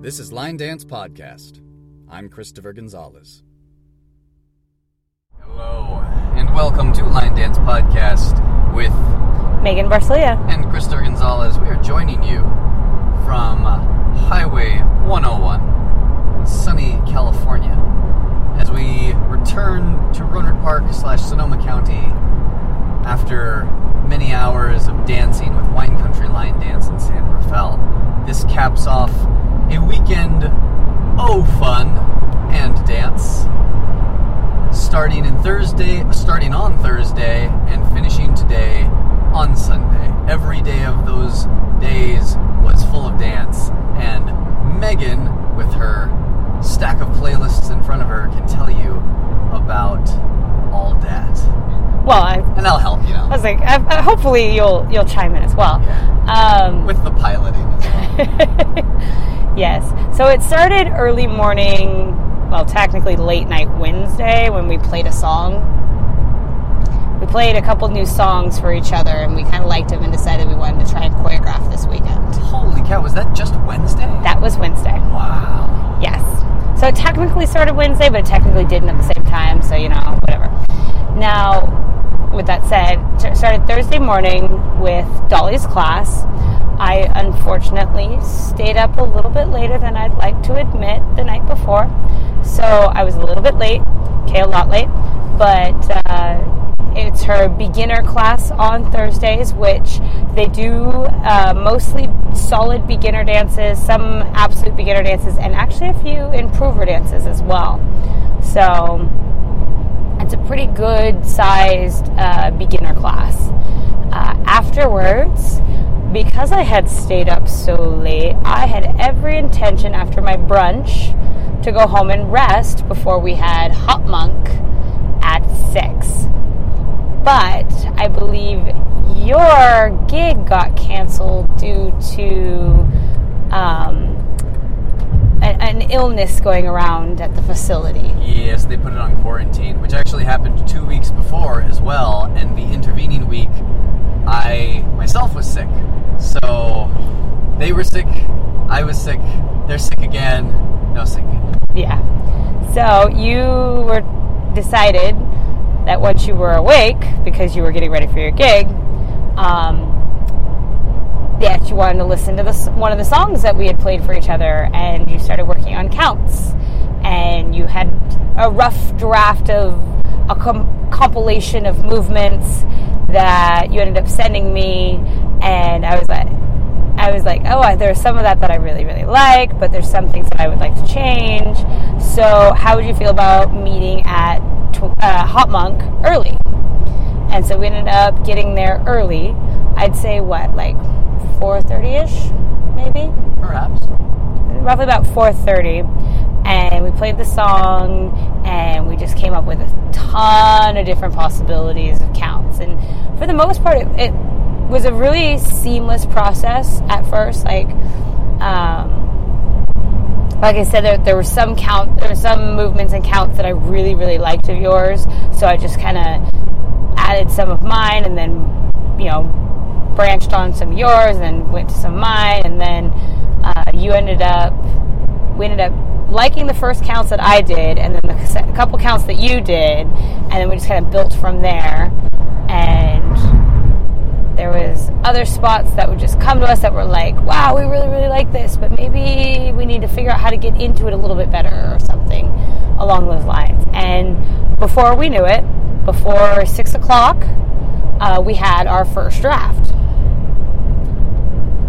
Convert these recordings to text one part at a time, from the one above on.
This is Line Dance Podcast. I'm Christopher Gonzalez. Hello, and welcome to Line Dance Podcast with Megan Barcelia. and Christopher Gonzalez. We are joining you from uh, Highway 101 in sunny California as we return to Rohnert Park slash Sonoma County after many hours of dancing with Wine Country Line Dance in San Rafael. This caps off a weekend, oh fun, and dance starting in Thursday, starting on Thursday, and finishing today on Sunday. Every day of those days was full of dance, and Megan, with her stack of playlists in front of her, can tell you about all that. Well, I, And I'll help you I was like, uh, uh, hopefully you'll you'll chime in as well. Um, with the piloting as well. yes. So it started early morning. Well, technically late night Wednesday when we played a song. We played a couple new songs for each other, and we kind of liked them and decided we wanted to try and choreograph this weekend. Holy cow, was that just Wednesday? That was Wednesday. Wow. Yes. So it technically started Wednesday, but it technically didn't at the same time. So you know, whatever. Now, with that said, started Thursday morning with Dolly's class. I unfortunately stayed up a little bit later than I'd like to admit the night before, so I was a little bit late. Okay, a lot late, but. Uh, it's her beginner class on Thursdays, which they do uh, mostly solid beginner dances, some absolute beginner dances, and actually a few improver dances as well. So it's a pretty good sized uh, beginner class. Uh, afterwards, because I had stayed up so late, I had every intention after my brunch to go home and rest before we had Hot Monk at 6 but I believe your gig got canceled due to um, a- an illness going around at the facility. Yes, they put it on quarantine, which actually happened two weeks before as well. And the intervening week, I myself was sick. So they were sick, I was sick, they're sick again, no sick. Yeah. So you were decided that once you were awake, because you were getting ready for your gig, um, that you wanted to listen to one of the songs that we had played for each other, and you started working on counts, and you had a rough draft of a com- compilation of movements that you ended up sending me, and I was like. I was like, oh, there's some of that that I really, really like, but there's some things that I would like to change. So, how would you feel about meeting at uh, Hot Monk early? And so we ended up getting there early. I'd say what, like 4:30 ish, maybe, Perhaps. roughly about 4:30. And we played the song, and we just came up with a ton of different possibilities of counts. And for the most part, it, it was a really seamless process at first. Like, um, like I said, there, there were some count, there were some movements and counts that I really, really liked of yours. So I just kind of added some of mine, and then, you know, branched on some yours, and went to some mine, and then uh, you ended up, we ended up liking the first counts that I did, and then the couple counts that you did, and then we just kind of built from there, and there was other spots that would just come to us that were like, wow, we really, really like this, but maybe we need to figure out how to get into it a little bit better or something along those lines. And before we knew it, before six o'clock, uh, we had our first draft.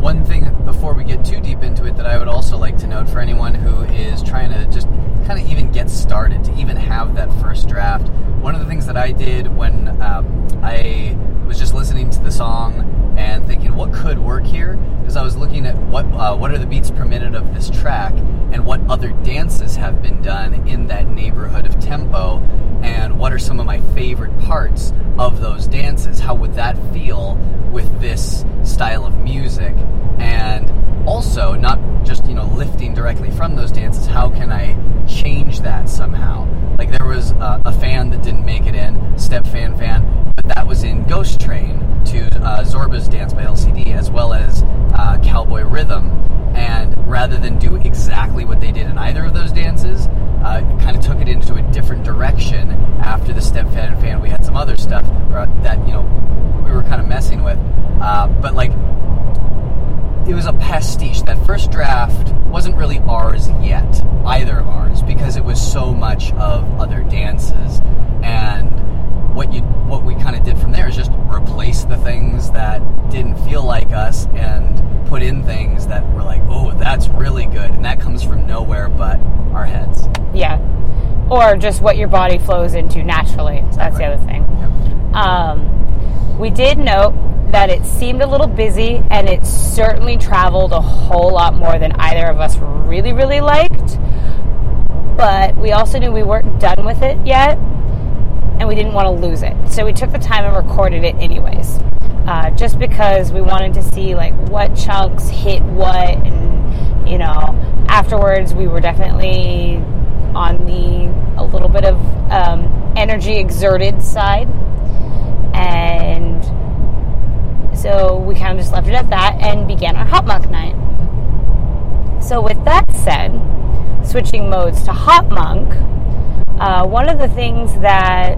One thing before we get too deep into it that I would also like to note for anyone who is trying to just kind of even get started, to even have that first draft, one of the things that I did when um, I was just listening to the song and thinking what could work here? Because I was looking at what uh, what are the beats per minute of this track and what other dances have been done in that neighborhood of tempo and what are some of my favorite parts of those dances? How would that feel with this style of music? And also not just you know lifting directly from those dances how can i change that somehow? Like there was uh, a fan that didn't make it in step fan fan but that was in ghost train to uh, zorba's dance by lcd as well as uh, cowboy rhythm. And rather than do exactly what they did in either of those dances, uh, kind of took it into a different direction after the step fan fan. We had some other stuff uh, that you know we were kind of messing with, uh, but like it was a pastiche. That first draft wasn't really ours yet, either of ours, because it was so much of other dances. And what you what we kind of did from there is just replace the things that didn't feel like us and put in things that were like, oh, that's really good, and that comes from nowhere but our heads. Yeah. Or just what your body flows into naturally. So that's the other thing. Um, we did note that it seemed a little busy and it certainly traveled a whole lot more than either of us really, really liked. But we also knew we weren't done with it yet and we didn't want to lose it. So we took the time and recorded it anyways. Uh, just because we wanted to see like what chunks hit what and you know afterwards we were definitely on the a little bit of um, energy exerted side and so we kind of just left it at that and began our hot monk night. So, with that said, switching modes to hot monk, uh, one of the things that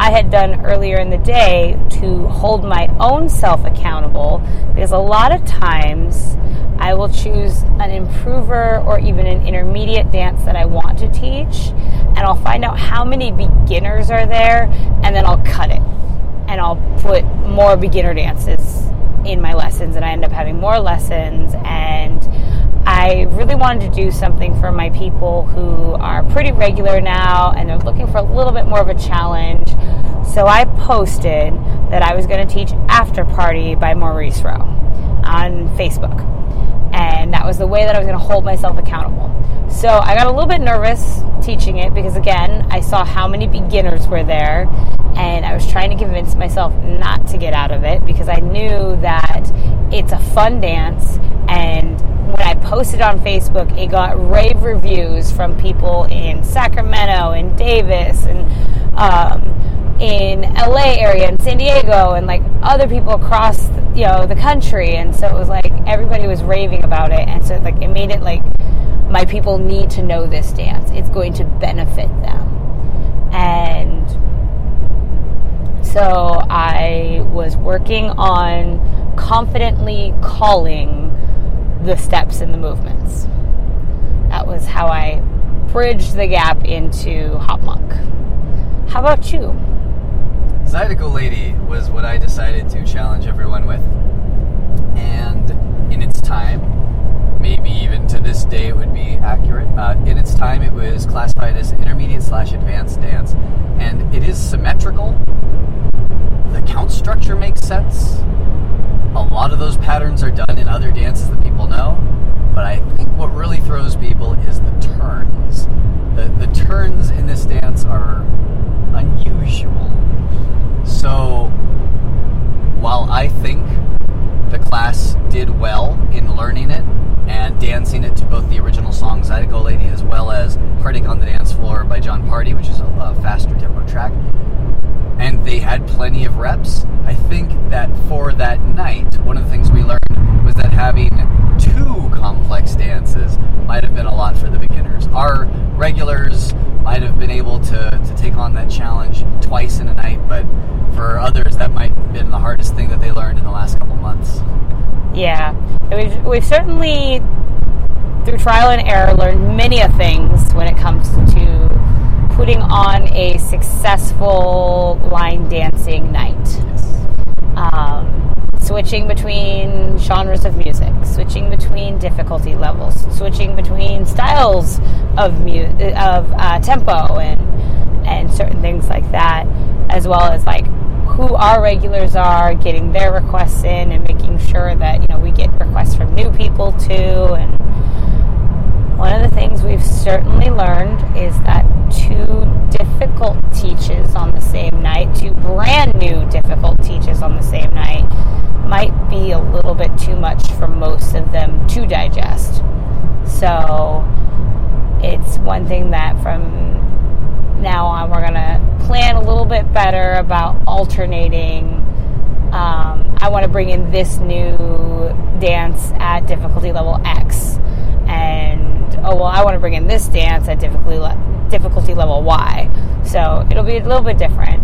I had done earlier in the day to hold my own self accountable, because a lot of times I will choose an improver or even an intermediate dance that I want to teach, and I'll find out how many beginners are there, and then I'll cut it and I'll put more beginner dances in my lessons, and I end up having more lessons. And I really wanted to do something for my people who are pretty regular now and they're looking for a little bit more of a challenge. So I posted that I was going to teach After Party by Maurice Rowe on Facebook. And that was the way that I was going to hold myself accountable. So I got a little bit nervous teaching it because, again, I saw how many beginners were there and I was trying to convince myself not to get out of it because I knew that it's a fun dance and when I posted on Facebook, it got rave reviews from people in Sacramento and Davis and um, in LA area and San Diego and like other people across you know the country and so it was like everybody was raving about it and so like it made it like my people need to know this dance it's going to benefit them and so I was working on confidently calling the steps and the movements. That was how I bridged the gap into Hot Monk. How about you? Zydeco Lady was what I decided to challenge everyone with. And in its time, maybe even to this day it would be accurate. Uh, in its time, it was classified as intermediate slash advanced dance, and it is symmetrical the count structure makes sense. A lot of those patterns are done in other dances that people know, but I think what really throws people is the turns. The, the turns in this dance are unusual. So, while I think the class did well in learning it and dancing it to both the original song Zydeco Lady as well as Heartache on the Dance Floor by Jon Pardi, which is a, a faster tempo track, and they had plenty of reps. I think that for that night, one of the things we learned was that having two complex dances might have been a lot for the beginners. Our regulars might have been able to, to take on that challenge twice in a night, but for others, that might have been the hardest thing that they learned in the last couple months. Yeah, we've, we've certainly, through trial and error, learned many of things when it comes to putting on a successful line dancing night. Um, switching between genres of music, switching between difficulty levels, switching between styles of mu- of uh, tempo and and certain things like that, as well as like who our regulars are, getting their requests in, and making sure that you know we get requests from new people too, and one of the things we've certainly learned is that two difficult teaches on the same night, two brand new difficult teaches on the same night, might be a little bit too much for most of them to digest. So it's one thing that from now on we're going to plan a little bit better about alternating um, I want to bring in this new dance at difficulty level X, and oh well, I want to bring in this dance at difficulty le- difficulty level Y. So it'll be a little bit different.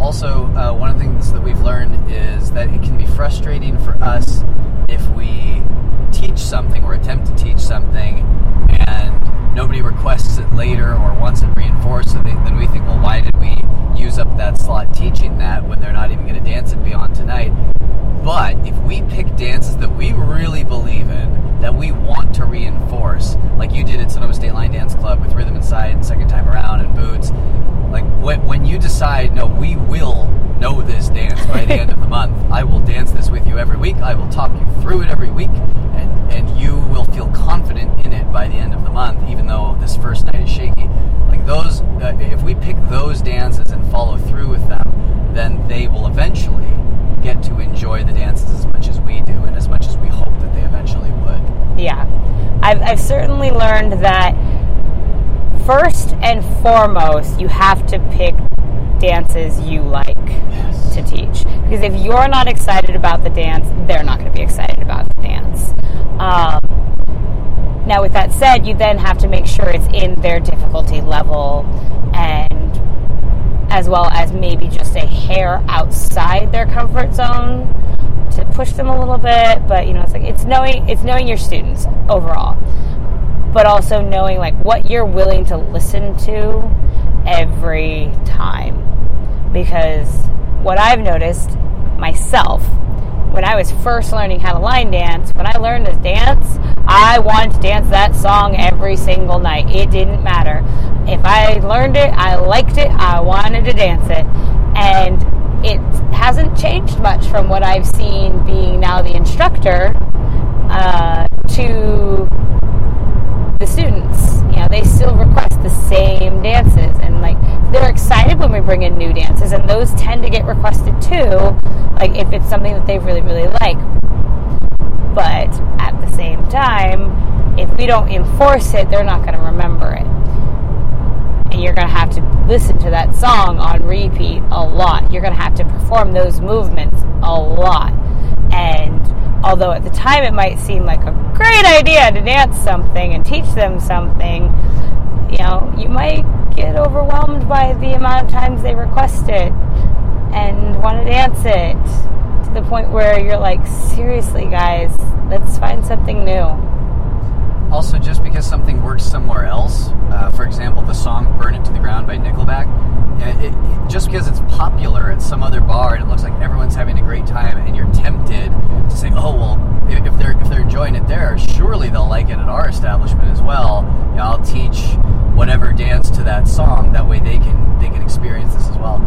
Also, uh, one of the things that we've learned is that it can be frustrating for us if we teach something or attempt to teach something and nobody requests it later or wants it reinforced. So they, then we think, well, why did we use up that slot teaching that when they're not even going to dance it beyond tonight? But if we pick dances that we really believe in, that we want to reinforce, like you did at Sonoma State Line Dance Club with Rhythm Inside and second time around and Boots, like when, you decide, no, we will know this dance by the end of the month. I will dance this with you every week. I will talk you through it every week, and, and you will feel confident in it by the end of the month, even though this first night is shaky. Like those, uh, if we pick those dances and follow through with them, then they will eventually get to enjoy the dances as much as we do and as much as we hope that they eventually would. Yeah, I've, I've certainly learned that first and foremost, you have to pick dances you like Yes. to teach. Because if you're not excited about the dance, they're not going to be excited about the dance. Um, now, with that said, you then have to make sure it's in their difficulty level and as well as maybe just a hair outside their comfort zone to push them a little bit. But you know, it's like it's knowing it's knowing your students overall, but also knowing like what you're willing to listen to every time. Because what I've noticed myself when I was first learning how to line dance, when I learned to dance, I wanted to dance that song every single night. It didn't matter. If I learned it, I liked it, I wanted to dance it. And it hasn't changed much from what I've seen being now the instructor uh, to the students. You know, they still request the same dances, and like they're excited when we bring in new dances, and those tend to get requested too. Like if it's something that they really, really like. But at the same time, if we don't enforce it, they're not going to remember it. And you're going to have to listen to that song on repeat a lot. You're going to have to perform those movements a lot. And although at the time it might seem like a great idea to dance something and teach them something, you know, you might get overwhelmed by the amount of times they request it and want to dance it to the point where you're like, seriously, guys, let's find something new. Also, just because something works somewhere else, uh, for example, the song "Burn It to the Ground" by Nickelback, it, it, just because it's popular at some other bar and it looks like everyone's having a great time, and you're tempted to say, "Oh well, if, if they're if they're enjoying it there, surely they'll like it at our establishment as well." You I'll teach whatever dance to that song. That way, they can they can experience this as well.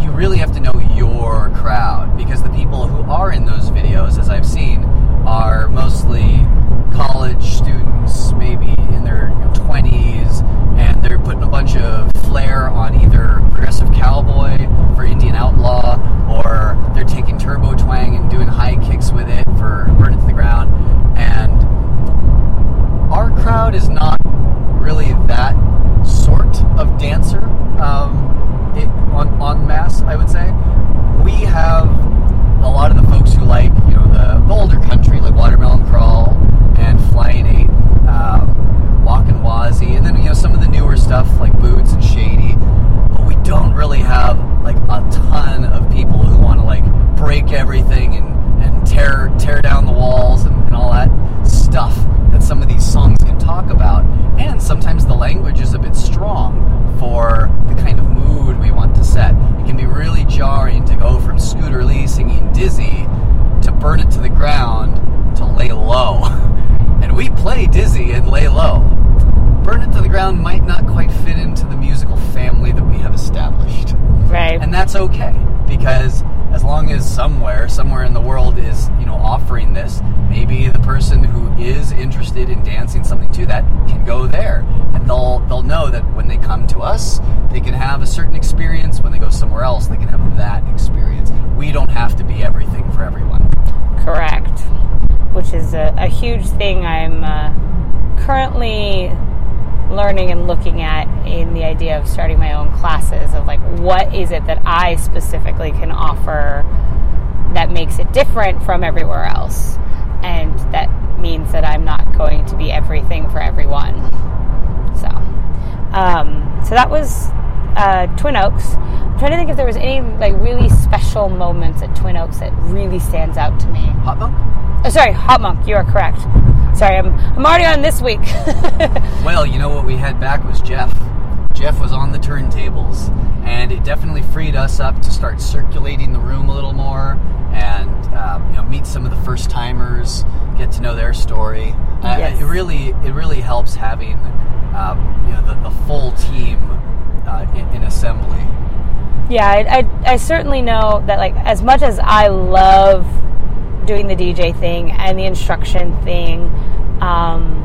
You really have to know your crowd because the people who are in those videos, as I've seen, are mostly college students, maybe in their 20s, and they're putting a bunch of flair on either Progressive Cowboy for Indian Outlaw, or they're taking Turbo Twang and doing high kicks with it for Burn It to the Ground. And our crowd is not really that sort of dancer um, it, on, on mass, I would say. We have a lot of the folks who like, you know, the, the older country, like Watermelon Crawl and Flying Eight, um, Walk and Wazzy, and then, you know, some of the newer stuff like Boots and Shady. But we don't really have, like, a ton of people who want to, like, break everything and, and tear, tear down the walls and, and all that stuff that some of these songs can talk about. And sometimes the language is a bit strong for the kind of mood we want to set. It can be really jarring to go from Scooter Lee singing Dizzy to Burn It to the Ground to Lay Low. And we play Dizzy and Lay Low. Burn It to the Ground might not quite fit into the musical family that we have established. Right. And that's okay because as long as somewhere, somewhere in the world is, you know, offering this, maybe the person who is interested in dancing something to that can go there. And they'll they'll know that when they come to us, they can have a certain experience. When they go somewhere else, they can have that experience. We don't have to be everything for everyone. Correct. Which is a, huge thing I'm uh, currently learning and looking at in the idea of starting my own classes of like what is it that I specifically can offer that makes it different from everywhere else. And that means that I'm not going to be everything for everyone. So, um, so that was uh, Twin Oaks. I'm trying to think if there was any like really special moments at Twin Oaks that really stands out to me. Hot Monk? Oh, sorry, Hot Monk. You are correct. Sorry, I'm I'm already on this week. Well, you know what we had back was Jeff. Jeff was on the turntables, and it definitely freed us up to start circulating the room a little more, and uh, you know, meet some of the first timers, get to know their story. Uh, Yes. It really, it really helps having um, you know the, the full team uh, in, in assembly. yeah, I, I I certainly know that like as much as I love doing the DJ thing and the instruction thing. Um,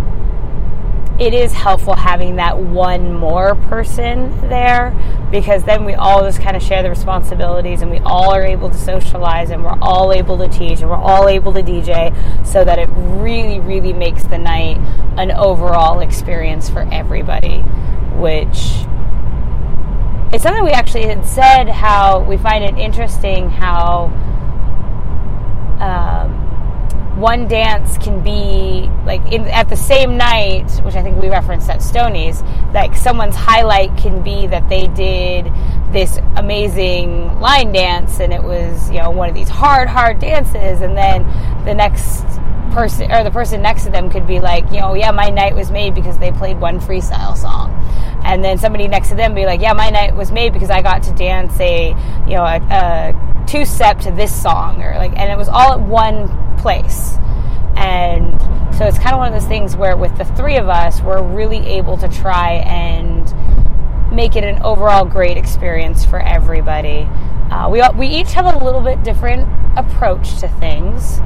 it is helpful having that one more person there because then we all just kind of share the responsibilities and we all are able to socialize and we're all able to teach and we're all able to DJ so that it really, really makes the night an overall experience for everybody, which it's something we actually had said how we find it interesting how um, one dance can be like in, at the same night, which I think we referenced at Stoney's. Like someone's highlight can be that they did this amazing line dance, and it was you know one of these hard, hard dances, and then the next person or the person next to them could be like, you know, yeah, my night was made because they played one freestyle song, and then somebody next to them be like, yeah, my night was made because I got to dance a you know a, a two step to this song or like, and it was all at one place. And so it's kind of one of those things where with the three of us, we're really able to try and make it an overall great experience for everybody. Uh, we, we each have a little bit different approach to things,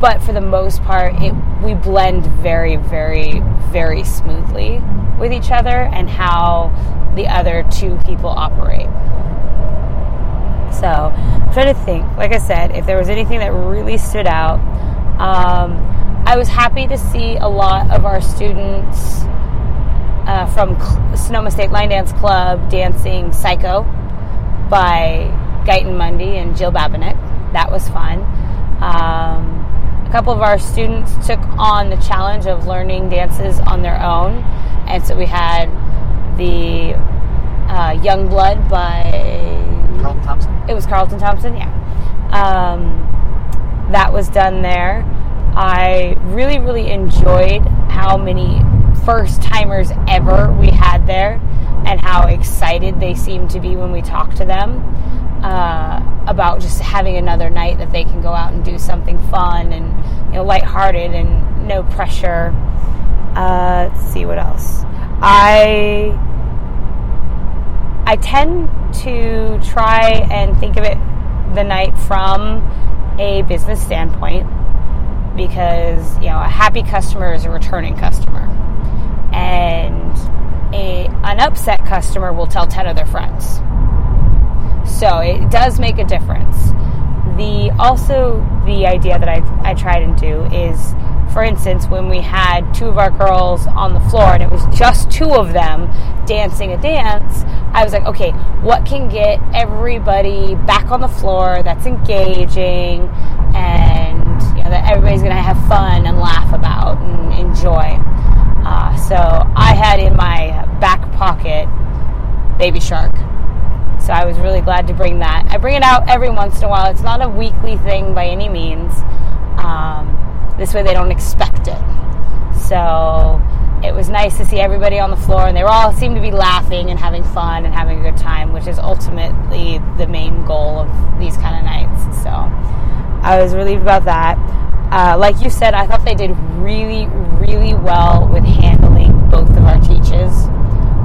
but for the most part, it, we blend very, very, very smoothly with each other and how the other two people operate. So, I'm trying to think. Like I said, if there was anything that really stood out, um, I was happy to see a lot of our students uh, from Cl- Sonoma State Line Dance Club dancing Psycho by Guyton Mundy and Jill Babinec. That was fun. Um, couple of our students took on the challenge of learning dances on their own, and so we had the uh, Young Blood by Carlton Thompson. it was Carlton Thompson, yeah. Um, that was done there. I really, really enjoyed how many first timers ever we had there and how excited they seemed to be when we talked to them uh, about just having another night that they can go out and do something fun and you know lighthearted and no pressure. Uh, let's see what else. I I tend to try and think of it the night from a business standpoint because you know a happy customer is a returning customer and a, an upset customer will tell 10 of their friends so it does make a difference. The also the idea that I, I try and do is for instance when we had two of our girls on the floor and it was just two of them dancing a dance i was like okay what can get everybody back on the floor that's engaging and you know that everybody's to have fun and laugh about and enjoy? Uh, so i had in my back pocket baby shark so I was really glad to bring that. I bring it out every once in a while. It's not a weekly thing by any means. Um, this way they don't expect it. So it was nice to see everybody on the floor, and they all seemed to be laughing and having fun and having a good time, which is ultimately the main goal of these kind of nights. So I was relieved about that. Uh, like you said, I thought they did really, really well with handling both of our teaches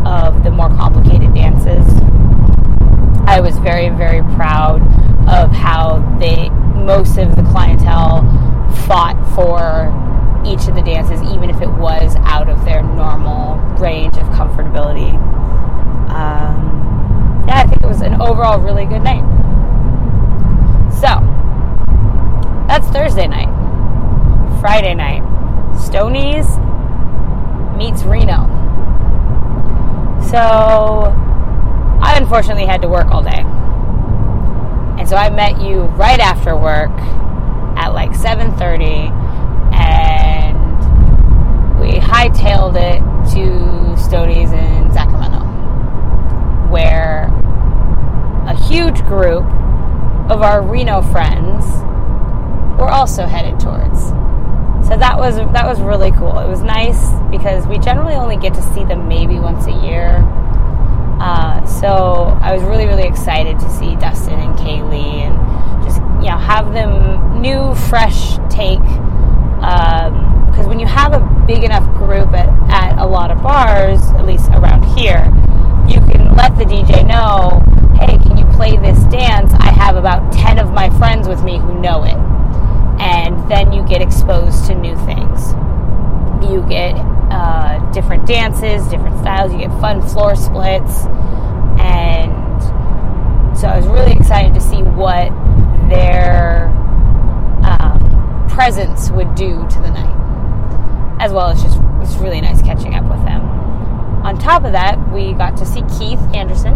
of the more complicated dances. I was very, very proud of how they, most of the clientele, fought for each of the dances, even if it was out of their normal range of comfortability. Um, yeah, I think it was an overall really good night. So, that's Thursday night. Friday night, Stoney's meets Reno. So, I unfortunately had to work all day. And so I met you right after work at like 7:30 and we hightailed it to Stoney's in Sacramento where a huge group of our Reno friends were also headed towards. So that was that was really cool. It was nice because we generally only get to see them maybe once a year. Uh, so I was really really excited to see Dustin and Kaylee and just you know have them new fresh take because um, when you have a big enough group at, at a lot of bars, at least around here, you can let the DJ know, hey, can you play this dance? I have about 10 of my friends with me who know it. And then you get exposed to new things. You get uh, different dances, different styles, you get fun floor splits. And so I was really excited to see what their um, presence would do to the night. As well as just, it was really nice catching up with them. On top of that, we got to see Keith Anderson,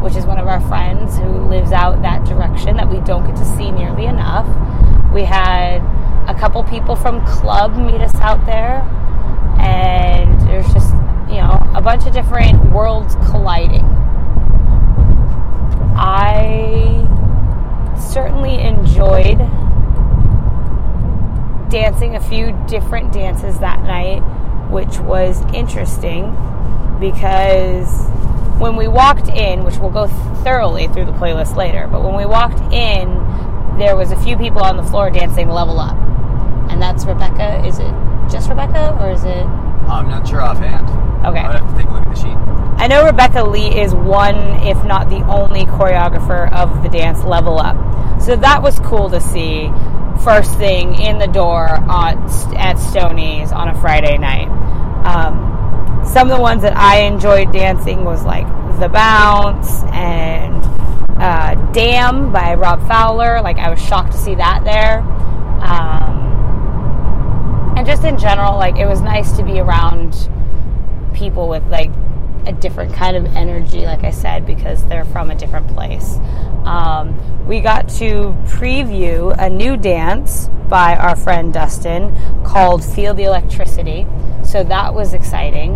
which is one of our friends who lives out that direction that we don't get to see nearly enough. We had a couple people from Club meet us out there, and there's just, you know, a bunch of different worlds colliding. I certainly enjoyed dancing a few different dances that night, which was interesting because when we walked in, which we'll go thoroughly through the playlist later, but when we walked in, there was a few people on the floor dancing level up. And that's Rebecca. Is it just Rebecca or is it? I'm not sure offhand. Okay. I'd have to take a look at the sheet. I know Rebecca Lee is one, if not the only choreographer of the dance Level Up. So that was cool to see first thing in the door on, at Stoney's on a Friday night. Um, some of the ones that I enjoyed dancing was like The Bounce and uh, Damn by Rob Fowler. Like, I was shocked to see that there. Um, and just in general, like, it was nice to be around people with like a different kind of energy, like I said, because they're from a different place. Um, we got to preview a new dance by our friend Dustin called Feel the Electricity. So that was exciting.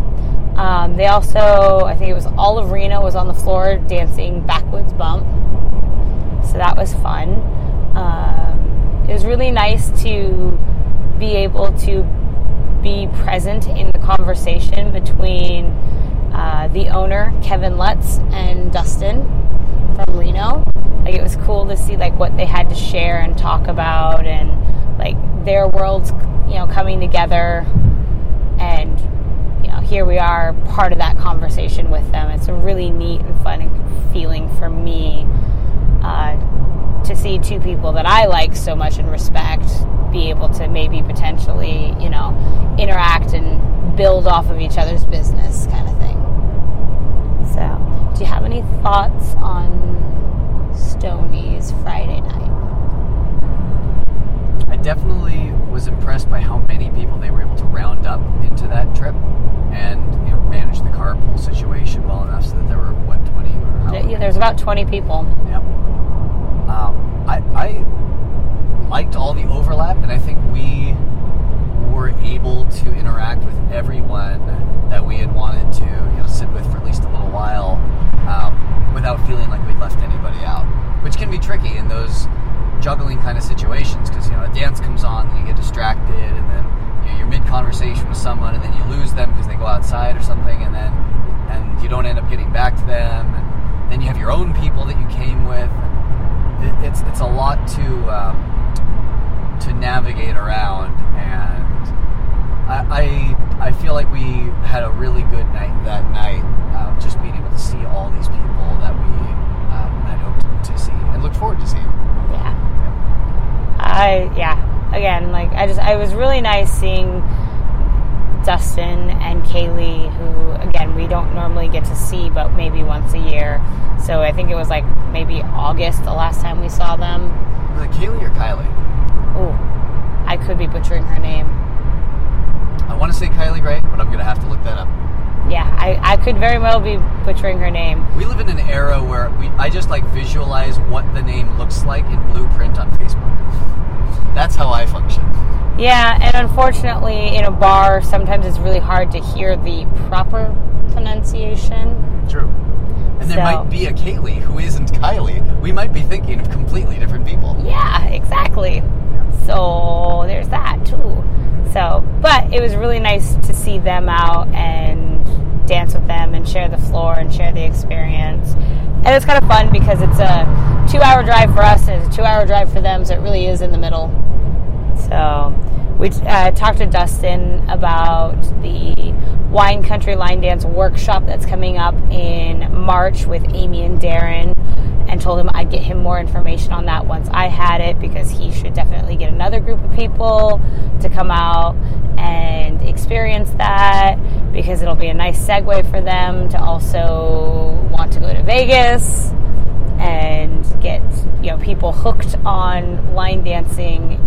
Um, they also, I think it was all of Reno was on the floor dancing Backwoods Bump. So that was fun. Um, it was really nice to be able to be present in the conversation between uh, the owner, Kevin Lutz, and Dustin from Reno. Like it was cool to see like what they had to share and talk about, and like their worlds, you know, coming together. And you know, here we are, part of that conversation with them. It's a really neat and fun feeling for me uh, to see two people that I like so much and respect be able to maybe potentially, you know, interact and build off of each other's business kind of thing. So, do you have any thoughts on Stoney's Friday night? I definitely was impressed by how many people they were able to round up into that trip and you know, manage the carpool situation well enough so that there were, what, 20 or how Yeah, there's about 20 people. Yep. Um, I, I liked all the overlap, and I think we were able to interact with everyone that we had wanted to, you know, sit with for at least a little while, um, without feeling like we'd left anybody out, which can be tricky in those juggling kind of situations because you know a dance comes on, and you get distracted, and then you know, you're mid conversation with someone, and then you lose them because they go outside or something, and then and you don't end up getting back to them, and then you have your own people that you came with. It, it's it's a lot to um, to navigate around, and I, I I feel like we had a really good night that night, uh, just being able to see all these people that we um, had hoped to see and looked forward to seeing. Yeah. I yeah. Again, like I just I was really nice seeing Dustin and Kaylee, who again we don't normally get to see, but maybe once a year. So I think it was like maybe August the last time we saw them. Was it Kaylee or Kylie? Oh, I could be butchering her name. I want to say Kylie Gray, but I'm gonna have to look that up. Yeah, I, I could very well be butchering her name. We live in an era where we I just like visualize what the name looks like in blueprint on Facebook. That's how I function. Yeah, and unfortunately, in a bar, sometimes it's really hard to hear the proper pronunciation. True. And there So- might be a Kaylee who isn't Kylie. We might be thinking of completely different people. Yeah, exactly. So there's that too. So, but it was really nice to see them out and dance with them and share the floor and share the experience. And it's kind of fun because it's a two hour drive for us and it's a two hour drive for them, so it really is in the middle. So we uh, talked to Dustin about the Wine Country Line Dance workshop that's coming up in March with Amy and Darren, and told him I'd get him more information on that once I had it because he should definitely get another group of people to come out and experience that because it'll be a nice segue for them to also want to go to Vegas and get you know people hooked on line dancing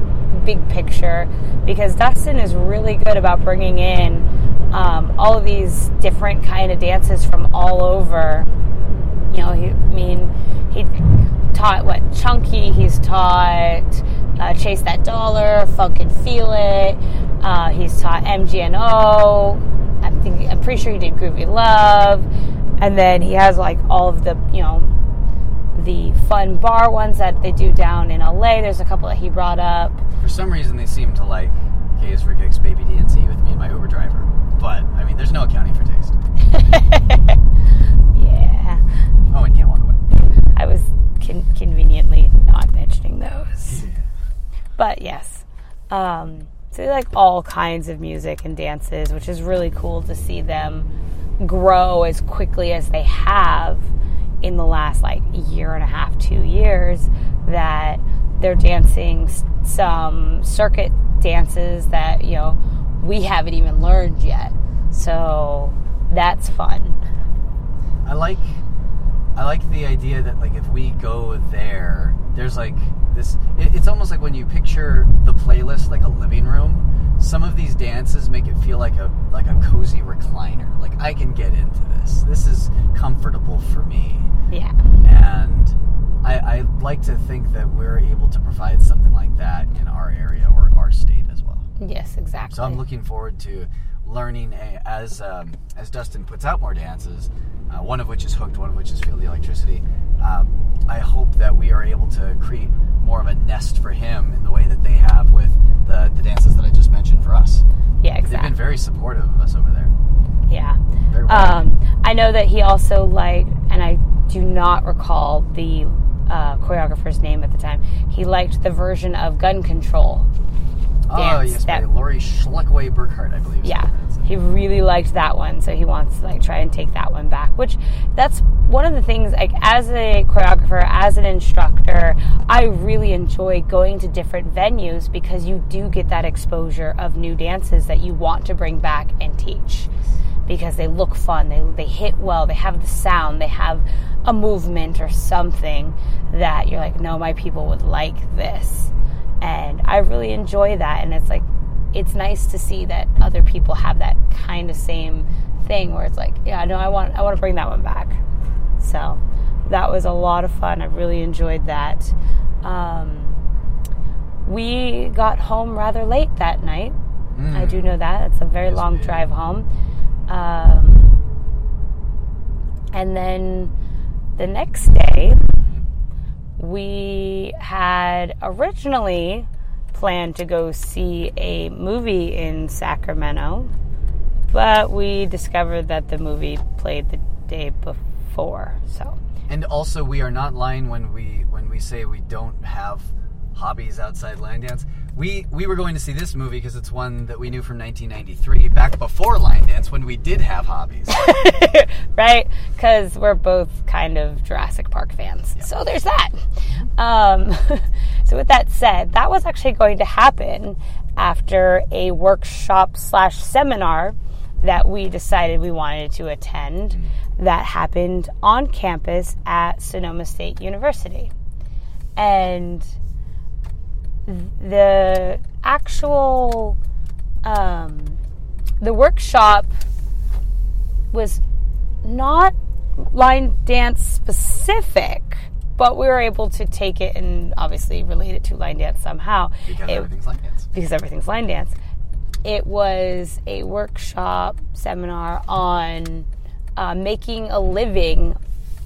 big picture because Dustin is really good about bringing in um, all of these different kind of dances from all over. You know he, I mean he taught what chunky he's taught uh, chase that dollar funk and feel it uh, he's taught MGNO I think I'm pretty sure he did groovy love and then he has like all of the you know the fun bar ones that they do down in LA. There's a couple that he brought up. For some reason, they seem to like K's for Kicks Baby DNC with me and my Uber driver. But, I mean, there's no accounting for taste. Yeah, Oh, and can't walk away. I was con- conveniently not mentioning those. But yes, um, so they like all kinds of music and dances, which is really cool to see them grow as quickly as they have in the last like year and a half, two years. That they're dancing some circuit dances that you know we haven't even learned yet. So that's fun. I like I like the idea that like if we go there, there's like this. It, it's almost like when you picture the playlist like a living room. Some of these dances make it feel like a like a cozy recliner. Like I can get into this. This is comfortable for me, Yeah. and I, I like to think that we're able to provide something like that in our area or our state as well. Yes, exactly. So I'm looking forward to learning a, as um, as Dustin puts out more dances, uh, one of which is hooked, one of which is feel the electricity. Um, I hope that we are able to create more of a nest for him in the way that they have with the, the dances that I just mentioned for us. yeah, exactly. They've been very supportive of us over there. Yeah. Very well. Um, I know that he also liked, and I do not recall the uh, choreographer's name at the time. He liked the version of Gun Control. Oh dance yes, by that- Lori Schluckway Burkhart, I believe. Yeah, he really liked that one, so he wants to like try and take that one back. Which that's one of the things. Like as a choreographer, as an instructor, I really enjoy going to different venues because you do get that exposure of new dances that you want to bring back and teach because they look fun, they they hit well, they have the sound, they have a movement or something that you're like, no, my people would like this, and I really enjoy that, and it's like it's nice to see that other people have that kind of same thing where it's like, yeah, no, I want I want to bring that one back. So that was a lot of fun. I really enjoyed that. Um, we got home rather late that night. Mm. I do know that. It's a very Yes, long drive home. Um, and then the next day, we had originally planned to go see a movie in Sacramento, but we discovered that the movie played the day before. So, And also, we are not lying when we when we say we don't have hobbies outside line dance. We we were going to see this movie because it's one that we knew from 1993, back before line dance, when we did have hobbies. right? Because we're both kind of Jurassic Park fans. So there's that. Um, so with that said, that was actually going to happen after a workshop slash seminar that we decided we wanted to attend that happened on campus at Sonoma State University. And the actual um, the workshop was not line dance specific, but we were able to take it and obviously relate it to line dance somehow. Because It- everything's line dance. because everything's line dance. It was a workshop seminar on uh, making a living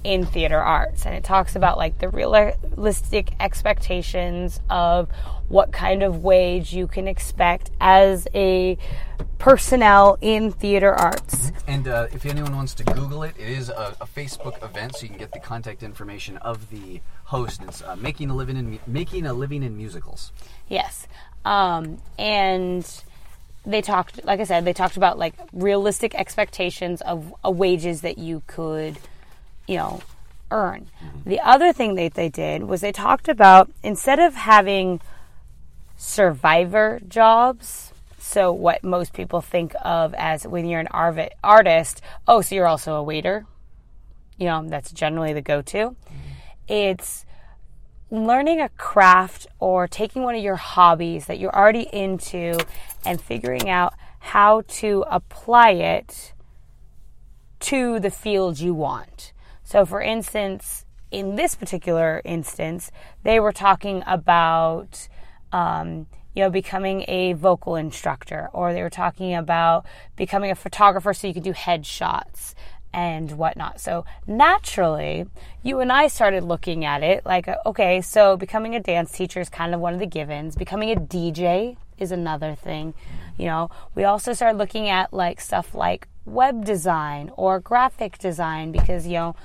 in theater arts, and it talks about like the realistic expectations of what kind of wage you can expect as a personnel in theater arts. And uh, if anyone wants to Google it, it is a, a Facebook event, so you can get the contact information of the host. It's uh, making a living in making a living in musicals. Yes. Um, and they talked, like I said, they talked about like realistic expectations of uh, wages that you could, you know, earn. Mm-hmm. The other thing that they did was they talked about instead of having survivor jobs, so what most people think of as when you're an arvi- artist, oh, so you're also a waiter. You know, that's generally the go to. Mm-hmm. It's learning a craft or taking one of your hobbies that you're already into and figuring out how to apply it to the field you want. So, for instance, in this particular instance, they were talking about, um, you know, becoming a vocal instructor, or they were talking about becoming a photographer so you could do headshots and whatnot. So naturally, you and I started looking at it like, okay, so becoming a dance teacher is kind of one of the givens. Becoming a DJ is another thing. You know, we also started looking at like stuff like web design or graphic design because, you know,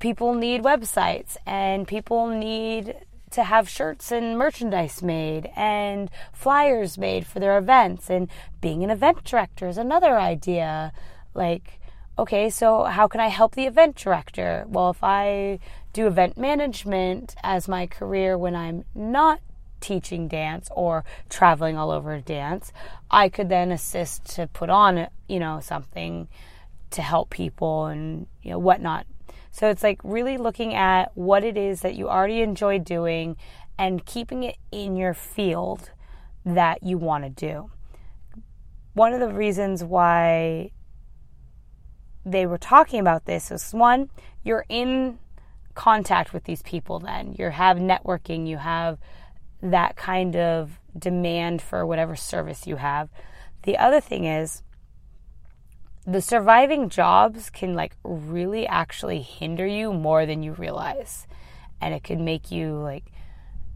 people need websites and people need to have shirts and merchandise made and flyers made for their events. And being an event director is another idea. Like okay so how can i help the event director? Well if i do event management as my career when i'm not teaching dance or traveling all over dance i could then assist to put on you know something to help people and you know whatnot so it's like really looking at what it is that you already enjoy doing and keeping it in your field that you want to do. One of the reasons why they were talking about this is one, you're in contact with these people then. You have networking, you have that kind of demand for whatever service you have. The other thing is the surviving jobs can like really actually hinder you more than you realize. And it could make you like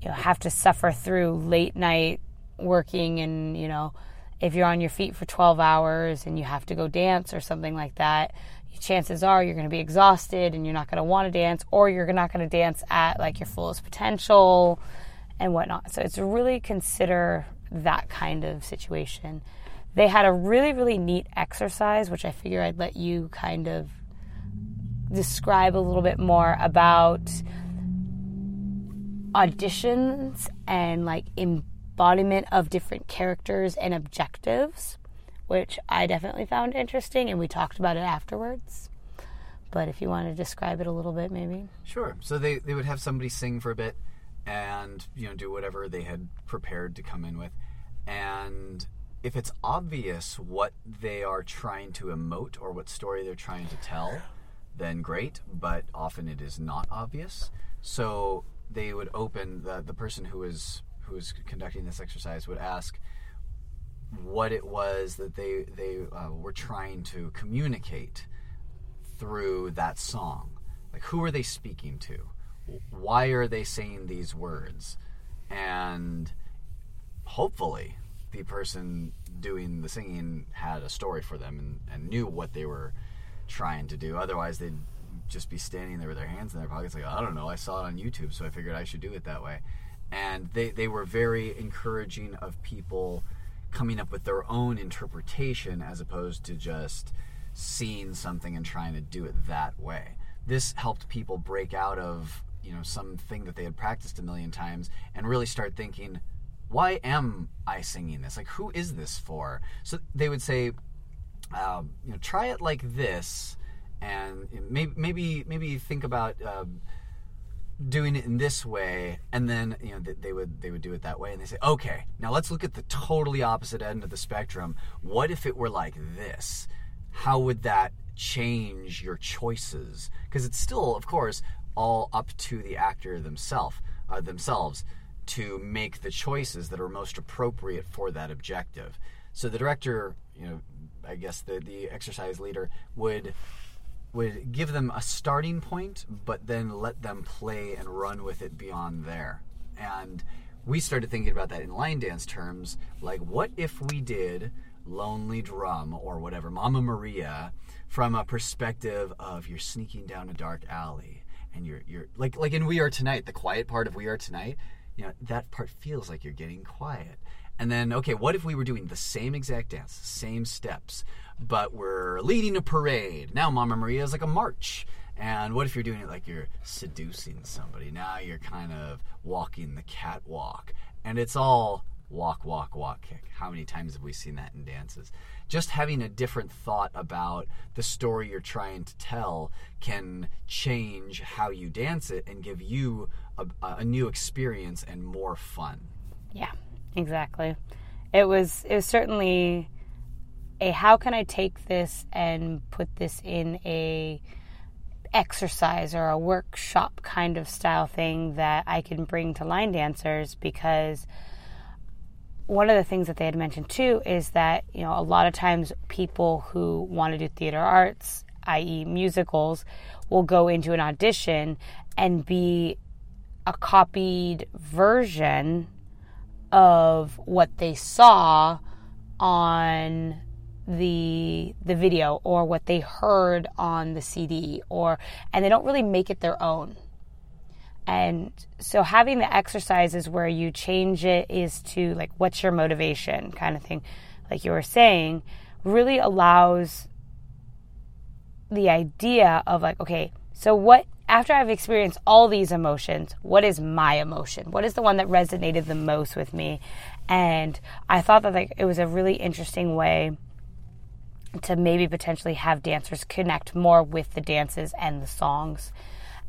you know have to suffer through late night working and you know if you're on your feet for 12 hours and you have to go dance or something like that chances are you're going to be exhausted and you're not going to want to dance or you're not going to dance at like your fullest potential and whatnot. So it's really consider that kind of situation they had a really really neat exercise which i figure i'd let you kind of describe a little bit more about auditions and like embodiment of different characters and objectives which i definitely found interesting and we talked about it afterwards but if you want to describe it a little bit maybe Sure. So they, they would have somebody sing for a bit and, you know, do whatever they had prepared to come in with. And if it's obvious what they are trying to emote or what story they're trying to tell, then great. But often it is not obvious. So they would open the, the person who is who is conducting this exercise would ask what it was that they they uh, were trying to communicate through that song. Like, who are they speaking to? Why are they saying these words? And hopefully, the person doing the singing had a story for them and, and knew what they were trying to do. Otherwise, they'd just be standing there with their hands in their pockets, like, I don't know, I saw it on YouTube, so I figured I should do it that way. And they, they were very encouraging of people coming up with their own interpretation as opposed to just seeing something and trying to do it that way. This helped people break out of, you know, something that they had practiced a million times and really start thinking, why am I singing this? Like, who is this for? So they would say, um, you know, try it like this, and maybe maybe maybe think about uh, doing it in this way, and then you know they, they would they would do it that way, and they say, okay, now let's look at the totally opposite end of the spectrum. What if it were like this? how would that change your choices? Because it's still, of course, all up to the actor themselves uh, themselves to make the choices that are most appropriate for that objective. So the director, you know, I guess the the exercise leader would would give them a starting point, but then let them play and run with it beyond there. And we started thinking about that in line dance terms, like what if we did Lonely Drum or whatever, Mama Maria, from a perspective of you're sneaking down a dark alley and you're you're like like in We Are Tonight, the quiet part of We Are Tonight, you know, that part feels like you're getting quiet. And then, okay, what if we were doing the same exact dance, same steps, but we're leading a parade? Now Mama Maria is like a march. And what if you're doing it like you're seducing somebody? Now you're kind of walking the catwalk. And it's all walk, walk, walk, kick. How many times have we seen that in dances? Just having a different thought about the story you're trying to tell can change how you dance it and give you a, a new experience and more fun. Yeah, exactly. It was it was certainly a how can I take this and put this in a exercise or a workshop kind of style thing that I can bring to line dancers because one of the things that they had mentioned too is that you know a lot of times people who want to do theater arts i.e. musicals will go into an audition and be a copied version of what they saw on the the video or what they heard on the CD or and they don't really make it their own. And so having the exercises where you change it is to like, what's your motivation kind of thing, like you were saying, really allows the idea of like, okay, so what, after I've experienced all these emotions, what is my emotion? What is the one that resonated the most with me? And I thought that like it was a really interesting way to maybe potentially have dancers connect more with the dances and the songs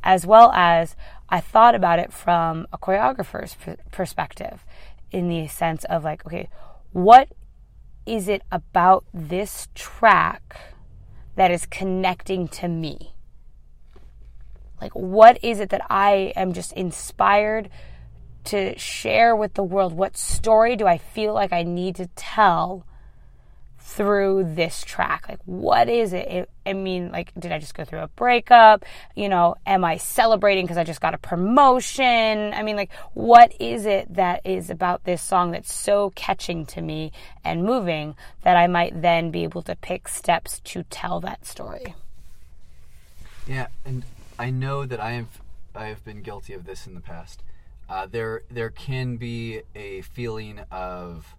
as well as I thought about it from a choreographer's perspective in the sense of like, okay, what is it about this track that is connecting to me? Like, what is it that I am just inspired to share with the world? What story do I feel like I need to tell through this track? Like, what is it? I mean, like, did I just go through a breakup? You know, am I celebrating because I just got a promotion? I mean, like, what is it that is about this song that's so catching to me and moving that I might then be able to pick steps to tell that story? Yeah, and I know that I have I have been guilty of this in the past. Uh, there there can be a feeling of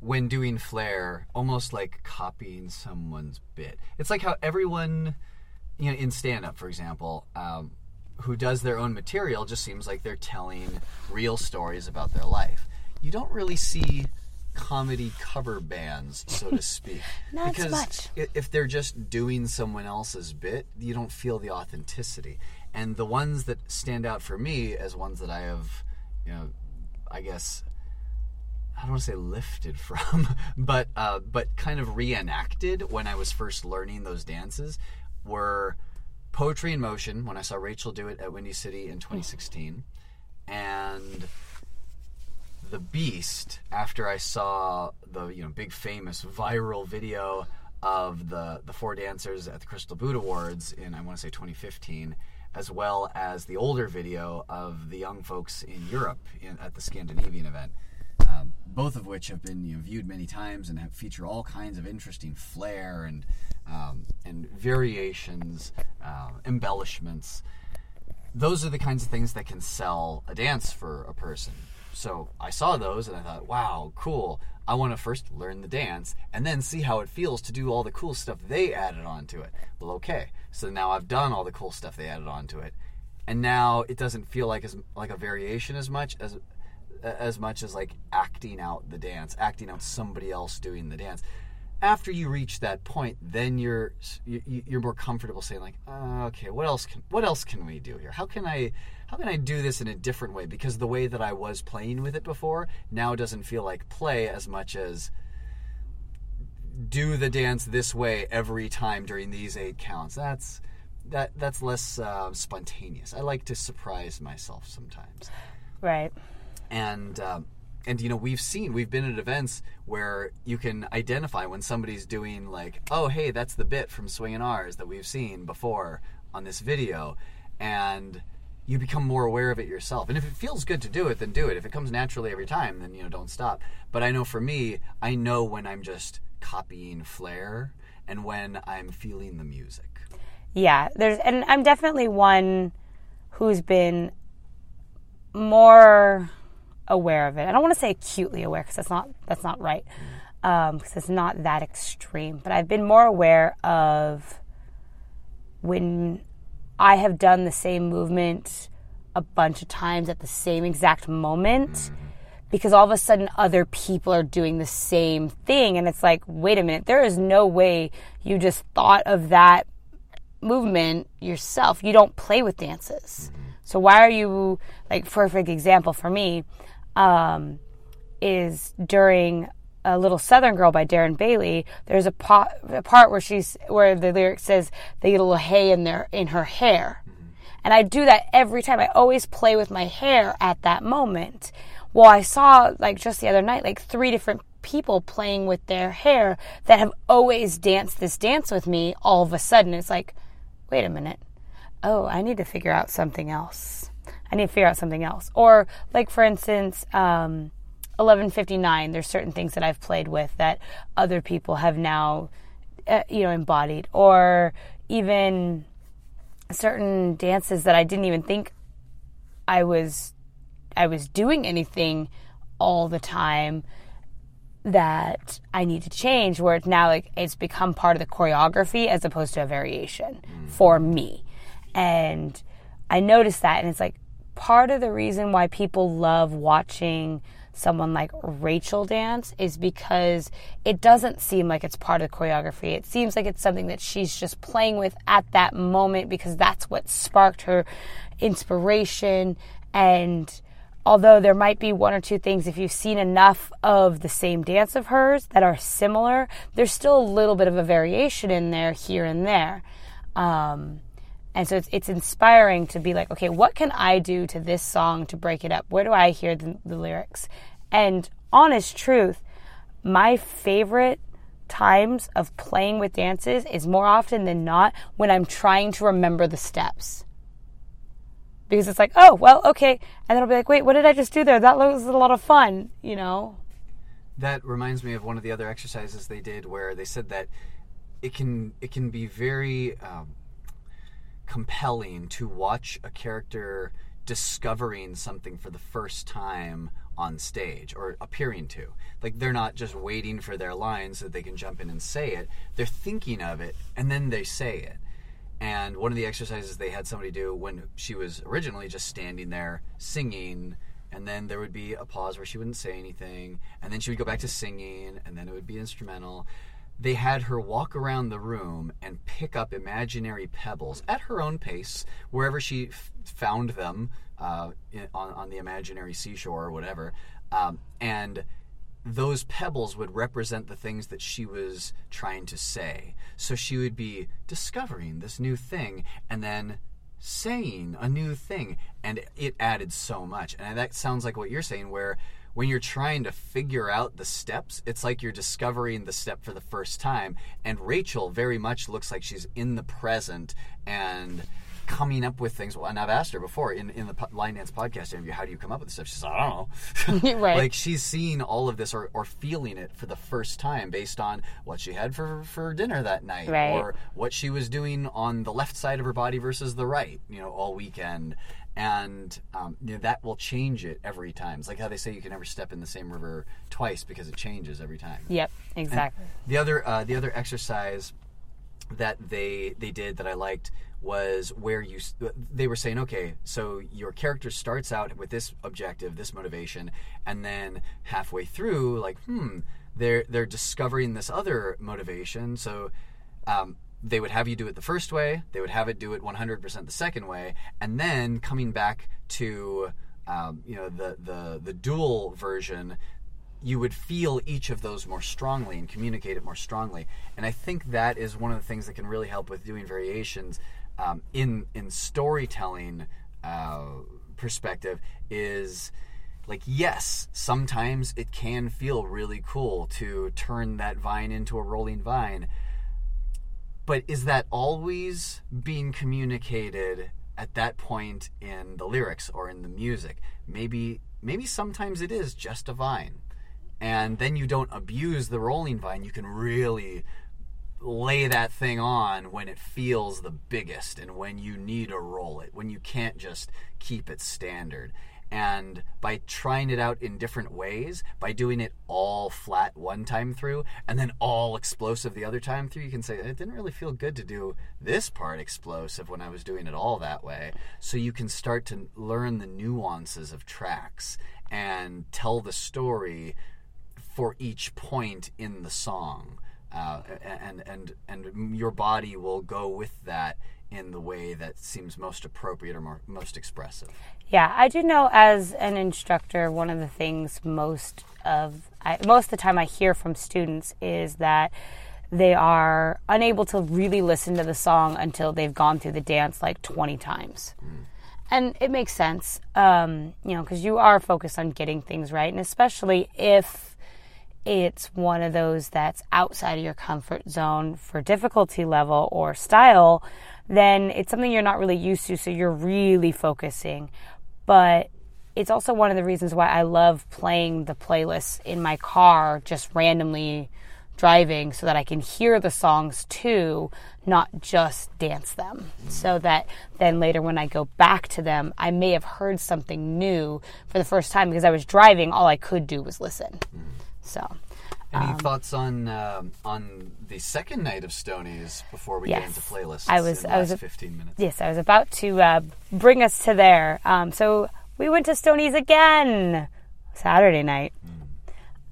when doing flair almost like copying someone's bit it's like how everyone you know in stand up for example um, who does their own material just seems like they're telling real stories about their life you don't really see comedy cover bands so to speak. Not because much. if they're just doing someone else's bit you don't feel the authenticity. And the ones that stand out for me as ones that i have you know i guess I don't want to say lifted from, but uh, but kind of reenacted when I was first learning those dances were Poetry in Motion when I saw Rachel do it at Windy City in 2016, and The Beast after I saw the you know big famous viral video of the the four dancers at the Crystal Boot Awards in I want to say 2015 as well as the older video of the young folks in Europe in, at the Scandinavian event um, both of which have been you know, viewed many times and have feature all kinds of interesting flair and um, and variations, uh, embellishments. Those are the kinds of things that can sell a dance for a person. So I saw those and I thought, wow, cool. I want to first learn the dance and then see how it feels to do all the cool stuff they added onto it. Well, okay. So now I've done all the cool stuff they added onto it. And now it doesn't feel like as like a variation as much as as much as like acting out the dance, acting out somebody else doing the dance. After you reach that point, then you're you're more comfortable saying like, uh, okay, what else can what else can we do here? How can I how can I do this in a different way? Because the way that I was playing with it before now doesn't feel like play as much as do the dance this way every time during these eight counts. That's that that's less uh, spontaneous. I like to surprise myself sometimes, Right. and um, and you know we've seen we've been at events where you can identify when somebody's doing like oh hey that's the bit from Swingin' Ours that we've seen before on this video, and you become more aware of it yourself. And if it feels good to do it, then do it. If it comes naturally every time, then you know don't stop. But I know for me, I know when I'm just copying flair and when I'm feeling the music. Yeah, there's and I'm definitely one who's been more aware of it. I don't want to say acutely aware because that's not that's not right um, because it's not that extreme. But I've been more aware of when I have done the same movement a bunch of times at the same exact moment because all of a sudden other people are doing the same thing. And it's like wait a minute there is no way you just thought of that movement yourself. You don't play with dances. So why are you like perfect example for me um, is during a little southern girl by darren bailey there's a, pot, a part where she's where the lyric says they get a little hay in their in her hair and I do that every time. I always play with my hair at that moment. Well, I saw like just the other night, like three different people playing with their hair that have always danced this dance with me all of a sudden. It's like, wait a minute. Oh, I need to figure out something else. I need to figure out something else. Or, like, for instance, um, 1159, there's certain things that I've played with that other people have now, uh, you know, embodied. Or even certain dances that I didn't even think I was I was doing anything all the time that I need to change where it's now like it's become part of the choreography as opposed to a variation for me. And I noticed that and it's like part of the reason why people love watching someone like Rachel dance is because it doesn't seem like it's part of the choreography. It seems like it's something that she's just playing with at that moment because that's what sparked her inspiration. And although there might be one or two things, if you've seen enough of the same dance of hers that are similar, there's still a little bit of a variation in there here and there. Um, and so it's, it's inspiring to be like, okay, what can I do to this song to break it up? Where do I hear the, the lyrics? And honest truth, my favorite times of playing with dances is more often than not when I'm trying to remember the steps. Because it's like, oh, well, okay. And then I'll be like, wait, what did I just do there? That was a lot of fun, you know? That reminds me of one of the other exercises they did where they said that it can it can be very um, compelling to watch a character discovering something for the first time on stage or appearing to. Like they're not just waiting for their lines so that they can jump in and say it. They're thinking of it and then they say it. And one of the exercises they had somebody do when she was originally just standing there singing and then there would be a pause where she wouldn't say anything and then she would go back to singing and then it would be instrumental they had her walk around the room and pick up imaginary pebbles at her own pace, wherever she f- found them uh, in, on, on the imaginary seashore or whatever. Um, and those pebbles would represent the things that she was trying to say. So she would be discovering this new thing and then saying a new thing. And it added so much. And that sounds like what you're saying, where when you're trying to figure out the steps, it's like you're discovering the step for the first time. And Rachel very much looks like she's in the present and coming up with things. Well, and I've asked her before in, in the Line Dance podcast interview, how do you come up with this stuff? She says, I don't know. Right. like she's seeing all of this or, or feeling it for the first time based on what she had for, for dinner that night Right. or what she was doing on the left side of her body versus the right, you know, all weekend. And um, you know, that will change it every time. It's like how they say you can never step in the same river twice because it changes every time. Yep, exactly. The other uh, the other exercise that they they did that I liked was where you they were saying okay so your character starts out with this objective this motivation and then halfway through like hmm they're they're discovering this other motivation so um, they would have you do it the first way they would have it do it 100% the second way and then coming back to um, you know the the the dual version you would feel each of those more strongly and communicate it more strongly. And I think that is one of the things that can really help with doing variations um, in in storytelling uh, perspective. Is like yes, sometimes it can feel really cool to turn that vine into a rolling vine. But is that always being communicated at that point in the lyrics or in the music? Maybe maybe sometimes it is just a vine and then you don't abuse the rolling vine, you can really lay that thing on when it feels the biggest and when you need to roll it, when you can't just keep it standard. And by trying it out in different ways, by doing it all flat one time through and then all explosive the other time through, you can say, it didn't really feel good to do this part explosive when I was doing it all that way. So you can start to learn the nuances of tracks and tell the story for each point in the song, uh, and and and your body will go with that in the way that seems most appropriate or more, most expressive. Yeah, I do know as an instructor, one of the things most of I, most of the time I hear from students is that they are unable to really listen to the song until they've gone through the dance like 20 times. Mm. And it makes sense, um, you know, because you are focused on getting things right, and especially if it's one of those that's outside of your comfort zone for difficulty level or style, then it's something you're not really used to, so you're really focusing. But it's also one of the reasons why I love playing the playlist in my car just randomly driving so that I can hear the songs too, not just dance them. So that then later when I go back to them, I may have heard something new for the first time because I was driving, all I could do was listen. So. Any um, thoughts on uh, on the second night of Stoney's before we yes, get into playlists? I was. I was. Fifteen minutes. Yes, I was about to uh, bring us to there. Um, so we went to Stoney's again Saturday night.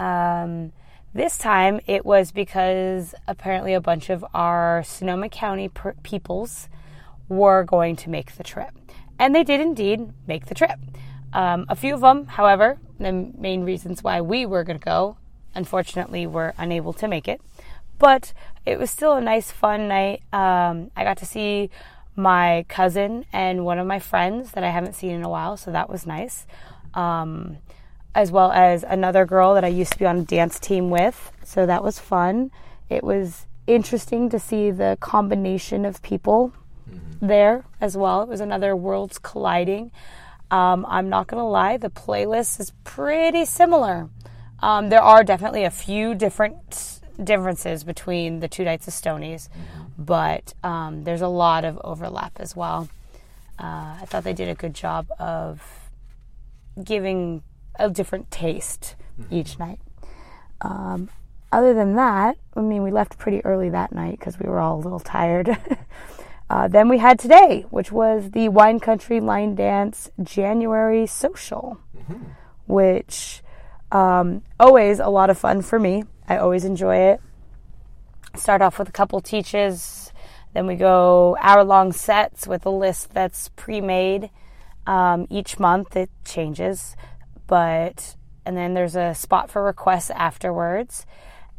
Mm. Um, this time it was because apparently a bunch of our Sonoma County per- peoples were going to make the trip, and they did indeed make the trip. Um, a few of them, however, the main reasons why we were going to go unfortunately were unable to make it. But it was still a nice, fun night. Um, I got to see my cousin and one of my friends that I haven't seen in a while, so that was nice. Um, as well as another girl that I used to be on a dance team with, so that was fun. It was interesting to see the combination of people mm-hmm. there as well. It was another worlds colliding. Um, I'm not going to lie, the playlist is pretty similar. Um, there are definitely a few different differences between the two nights of Stoney's, but um, there's a lot of overlap as well. Uh, I thought they did a good job of giving a different taste mm-hmm. each night. Um, other than that, I mean, we left pretty early that night because we were all a little tired. uh, then we had today, which was the Wine Country Line Dance January Social, mm-hmm. which um, always a lot of fun for me. I always enjoy it. Start off with a couple teaches, then we go hour long sets with a list that's pre made. Um, each month it changes, but and then there's a spot for requests afterwards.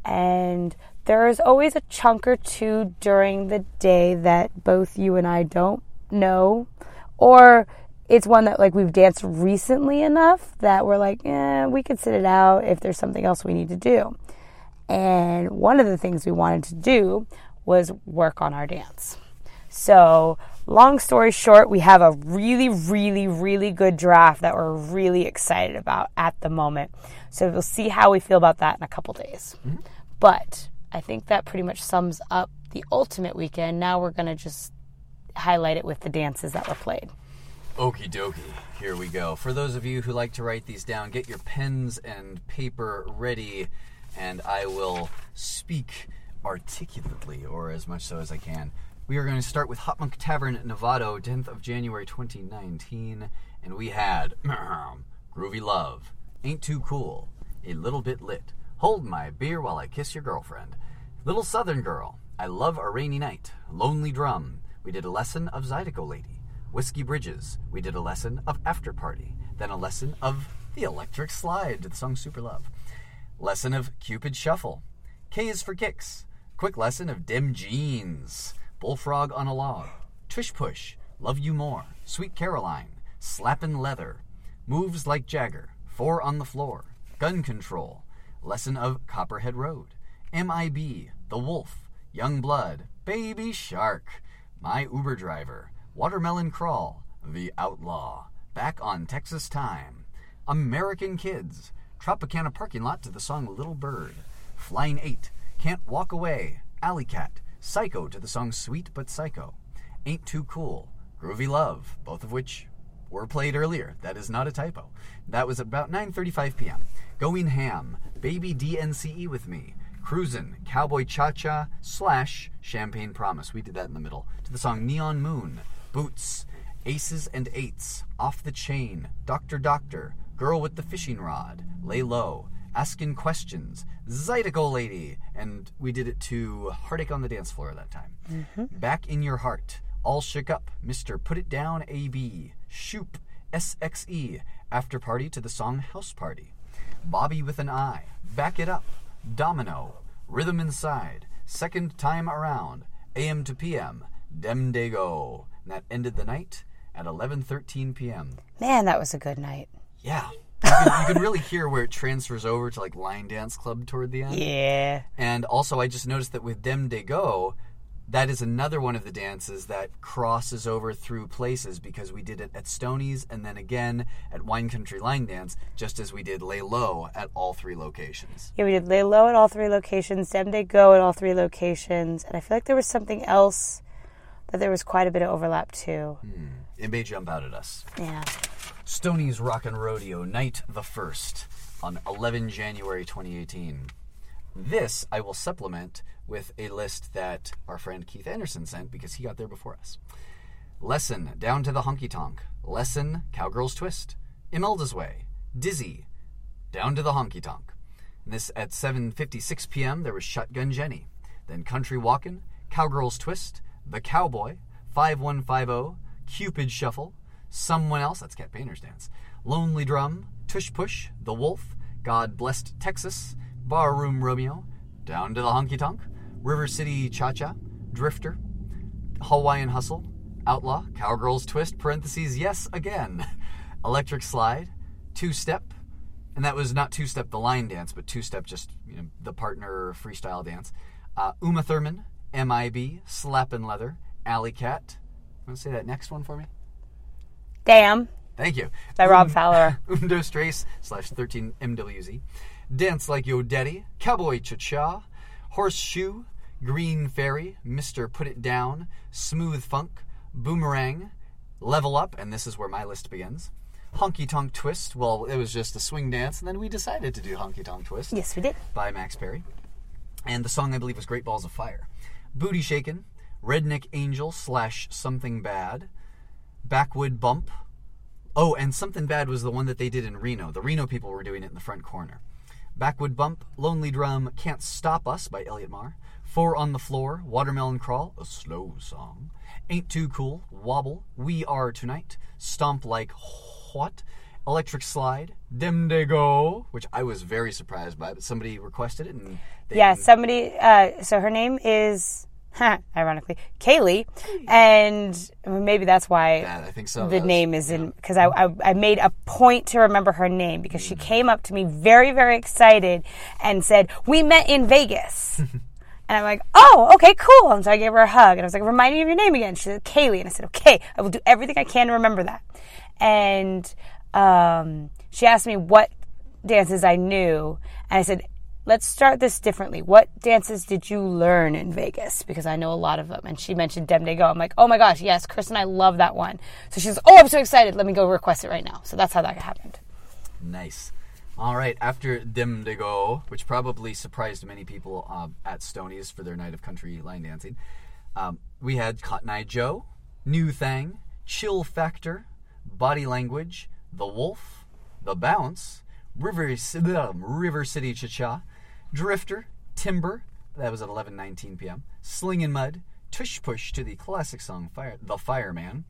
And there is always a chunk or two during the day that both you and I don't know, or it's one that like we've danced recently enough that we're like, eh, we could sit it out if there's something else we need to do. And one of the things we wanted to do was work on our dance. So, long story short, we have a really, really, really good draft that we're really excited about at the moment. So, we'll see how we feel about that in a couple days. Mm-hmm. But I think that pretty much sums up the ultimate weekend. Now we're going to just highlight it with the dances that were played. Okie dokie, here we go. For those of you who like to write these down, get your pens and paper ready, and I will speak articulately, or as much so as I can. We are going to start with HopMonk Tavern, Novato, 10th of January 2019, and we had Groovy Love, Ain't Too Cool, A Little Bit Lit, Hold My Beer While I Kiss Your Girlfriend, Little Southern Girl, I Love a Rainy Night, Lonely Drum, we did a lesson of Zydeco Lady, Whiskey Bridges, we did a lesson of After Party, then a lesson of The Electric Slide, the song Super Love. Lesson of Cupid Shuffle. K is for kicks. Quick lesson of Dim Jeans. Bullfrog on a log. Tush Push. Love You More. Sweet Caroline. Slappin' Leather. Moves like Jagger. Four on the floor. Gun control. Lesson of Copperhead Road. MIB. The Wolf. Young Blood. Baby Shark. My Uber Driver. Watermelon Crawl. The Outlaw. Back on Texas Time. American Kids. Tropicana Parking Lot to the song Little Bird. Flying 8. Can't Walk Away. Alley Cat. Psycho to the song Sweet But Psycho. Ain't Too Cool. Groovy Love. Both of which were played earlier. That is not a typo. That was about 9:35 p.m. Going ham, baby DNCE with me, cruisin', cowboy cha cha slash champagne promise. We did that in the middle to the song Neon Moon, boots, aces and eights, off the chain, doctor doctor, girl with the fishing rod, lay low. Asking questions, Zydeco lady, and we did it to Heartache on the Dance Floor that time. Mm-hmm. Back in your heart, all shook up, Mr. Put It Down AB, Shoop, SXE, after party to the song House Party. Bobby with an I, Back It Up, Domino, Rhythm Inside, Second Time Around, AM to PM, Dem De Go. And that ended the night at 11:13 p.m. Man, that was a good night. Yeah. You can, you can really hear where it transfers over to like Line Dance Club toward the end. Yeah. And also, I just noticed that with Dem De Go, that is another one of the dances that crosses over through places because we did it at Stoney's and then again at Wine Country Line Dance, just as we did Lay Low at all three locations. Yeah, we did lay low at all three locations, Dem De Go at all three locations, and I feel like there was something else that there was quite a bit of overlap too. Hmm. It may jump out at us. Yeah. Stoney's Rockin' Rodeo, night the first, on 11 January 2018. This I will supplement with a list that our friend Keith Anderson sent because he got there before us. Lesson, Down to the Honky Tonk. Lesson, Cowgirl's Twist. Imelda's Way. Dizzy, Down to the Honky Tonk. And this at 7:56 p.m. there was Shotgun Jenny. Then Country Walkin', Cowgirl's Twist, The Cowboy, 5150, Cupid Shuffle, Someone Else, that's Cat Painter's Dance, Lonely Drum, Tush Push, The Wolf, God Blessed Texas, Barroom Romeo, Down to the Honky Tonk, River City Cha Cha, Drifter, Hawaiian Hustle, Outlaw, Cowgirls Twist, parentheses, yes, again, Electric Slide, Two Step, and that was not Two Step the line dance, but Two Step just, you know, the partner freestyle dance. Uh, Uma Thurman, MIB, Slappin' Leather, Alley Cat. Want to say that next one for me? Damn. Thank you. By Rob Um, Fowler. Undo Strace slash 13 MWZ. Dance Like Yo Daddy, Cowboy Cha Cha, Horseshoe, Green Fairy, Mr. Put It Down, Smooth Funk, Boomerang, Level Up, and this is where my list begins. Honky Tonk Twist, well, it was just a swing dance, and then we decided to do Honky Tonk Twist Yes, we did. by Max Perry. And the song, I believe, was Great Balls of Fire. Booty Shaken, Redneck Angel slash Something Bad, Backwood Bump. Oh, and Something Bad was the one that they did in Reno. The Reno people were doing it in the front corner. Backwood Bump, Lonely Drum, Can't Stop Us by Elliot Marr. Four on the Floor, Watermelon Crawl, a slow song. Ain't Too Cool, Wobble, We Are Tonight, Stomp Like What, Electric Slide, Dem De Go, which I was very surprised by, but somebody requested it and Yeah, somebody. Uh, so her name is, ironically, Kaylee, and maybe that's why Yeah, I think so. the That was- name is in because I, I I made a point to remember her name because she came up to me very very excited and said we met in Vegas. And I'm like, oh, okay, cool. And so I gave her a hug and I was like, remind me of your name again. She said, Kaylee. And I said, okay, I will do everything I can to remember that. And um, she asked me what dances I knew. And I said, let's start this differently. What dances did you learn in Vegas? Because I know a lot of them. And she mentioned Dem De Go. I'm like, oh my gosh, yes, Chris and I love that one. So she's, oh, I'm so excited. Let me go request it right now. So that's how that happened. Nice. All right, after Dem de Go, which probably surprised many people uh, at Stoney's for their night of country line dancing, um, we had Cotton Eye Joe, New Thang, Chill Factor, Body Language, The Wolf, The Bounce, River, River City Cha Cha, Drifter, Timber, that was at 11:19 p.m. Slingin' Mud, Tush Push to the classic song Fire, The Fireman,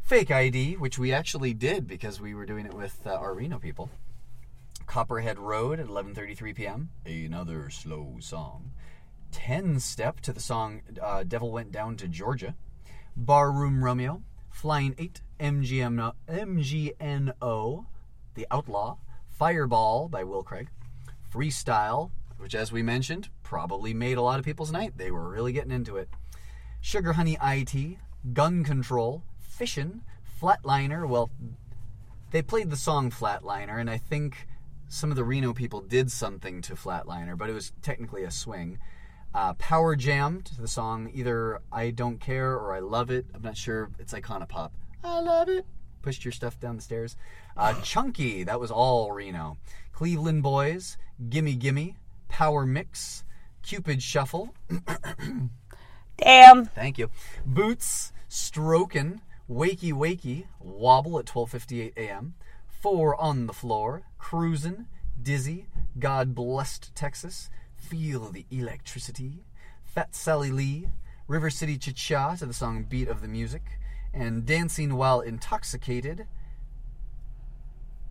Fake ID, which we actually did because we were doing it with uh, our Reno people. Copperhead Road at 11:33 p.m. Another slow song. 10 Step to the song uh, Devil Went Down to Georgia. Barroom Romeo, Flying 8, MGM, MGNO, The Outlaw, Fireball by Will Craig, Freestyle, which, as we mentioned, probably made a lot of people's night. They were really getting into it. Sugar Honey IT, Gun Control, Fishin', Flatliner. Well, they played the song Flatliner, and I think some of the Reno people did something to Flatliner, but it was technically a swing. Uh, Power Jam to the song either I Don't Care or I Love It. I'm not sure. It's Icona Pop. I love it. Pushed your stuff down the stairs. Uh, Chunky, that was all Reno. Cleveland Boys, Gimme Gimme, Power Mix, Cupid Shuffle. Damn. Thank you. Boots, Strokin', Wakey Wakey, Wobble at 12:58 a.m. Four on the floor, Cruisin', Dizzy, God blessed Texas, Feel the electricity, Fat Sally Lee, River City Cha-Cha to the song Beat of the Music, and Dancing While Intoxicated,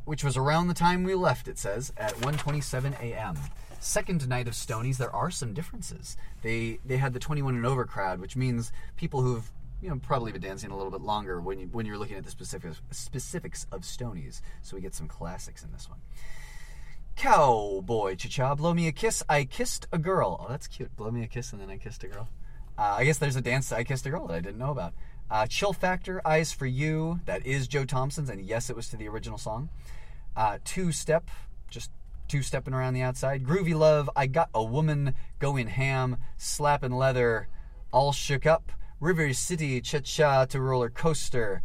which was around the time we left, it says, at 1:27 a.m. Second night of Stoney's, there are some differences. They they had the 21 and over crowd, which means people who've you know probably been dancing a little bit longer when you when you're looking at the specifics specifics of Stoney's. So we get some classics in this one. Cowboy cha-cha, blow me a kiss. I kissed a girl. Oh, that's cute. Blow me a kiss and then I kissed a girl. Uh, I guess there's a dance I kissed a girl that I didn't know about. Uh, Chill Factor, Eyes for You. That is Joe Thompson's, and yes, it was to the original song. Uh, two Step, just two stepping around the outside. Groovy Love, I Got a Woman Going Ham, Slapping Leather, All Shook Up. River City, Cha Cha to Roller Coaster.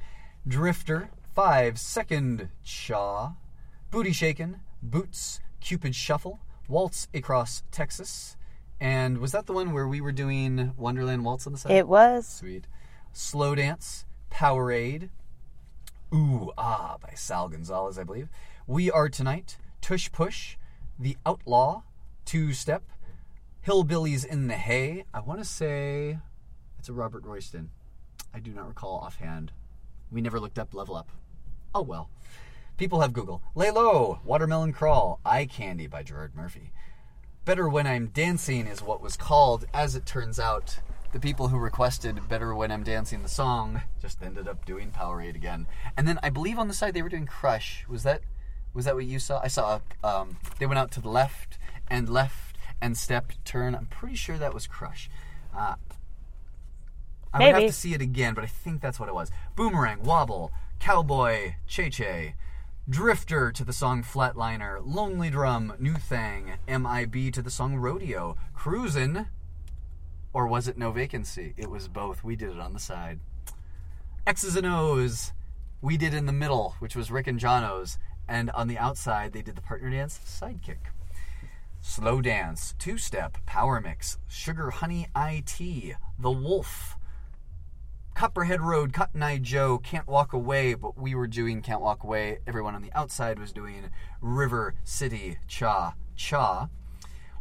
Drifter, Five Second Cha. Booty Shaken, Boots, Cupid Shuffle, Waltz Across Texas. And was that the one where we were doing Wonderland Waltz on the side? It was. Sweet. Slow Dance, Powerade, Ooh Ah by Sal Gonzalez, I believe. We Are Tonight, Tush Push, The Outlaw, Two Step, Hillbillies in the Hay. I want to say it's a Robert Royston. I do not recall offhand. We never looked up Level Up. Oh well. People have Google. Lay Low, Watermelon Crawl, Eye Candy by Gerard Murphy. Better When I'm Dancing is what was called, as it turns out. The people who requested Better When I'm Dancing the song just ended up doing Powerade again. And then I believe on the side they were doing Crush. Was that was that what you saw? I saw um, they went out to the left and left and step turn. I'm pretty sure that was Crush. Uh, I would have to see it again, but I think that's what it was. Boomerang, Wobble, Cowboy, Cha Cha, Drifter to the song Flatliner, Lonely Drum, New Thing, MIB to the song Rodeo, Cruisin', or was it No Vacancy? It was both. We did it on the side. X's and O's, we did in the middle, which was Rick and Jono's, and on the outside they did the partner dance sidekick. Slow dance, two step, power mix, sugar honey IT, the wolf, Copperhead Road, Cotton Eye Joe, Can't Walk Away, but we were doing Can't Walk Away. Everyone on the outside was doing River City Cha Cha.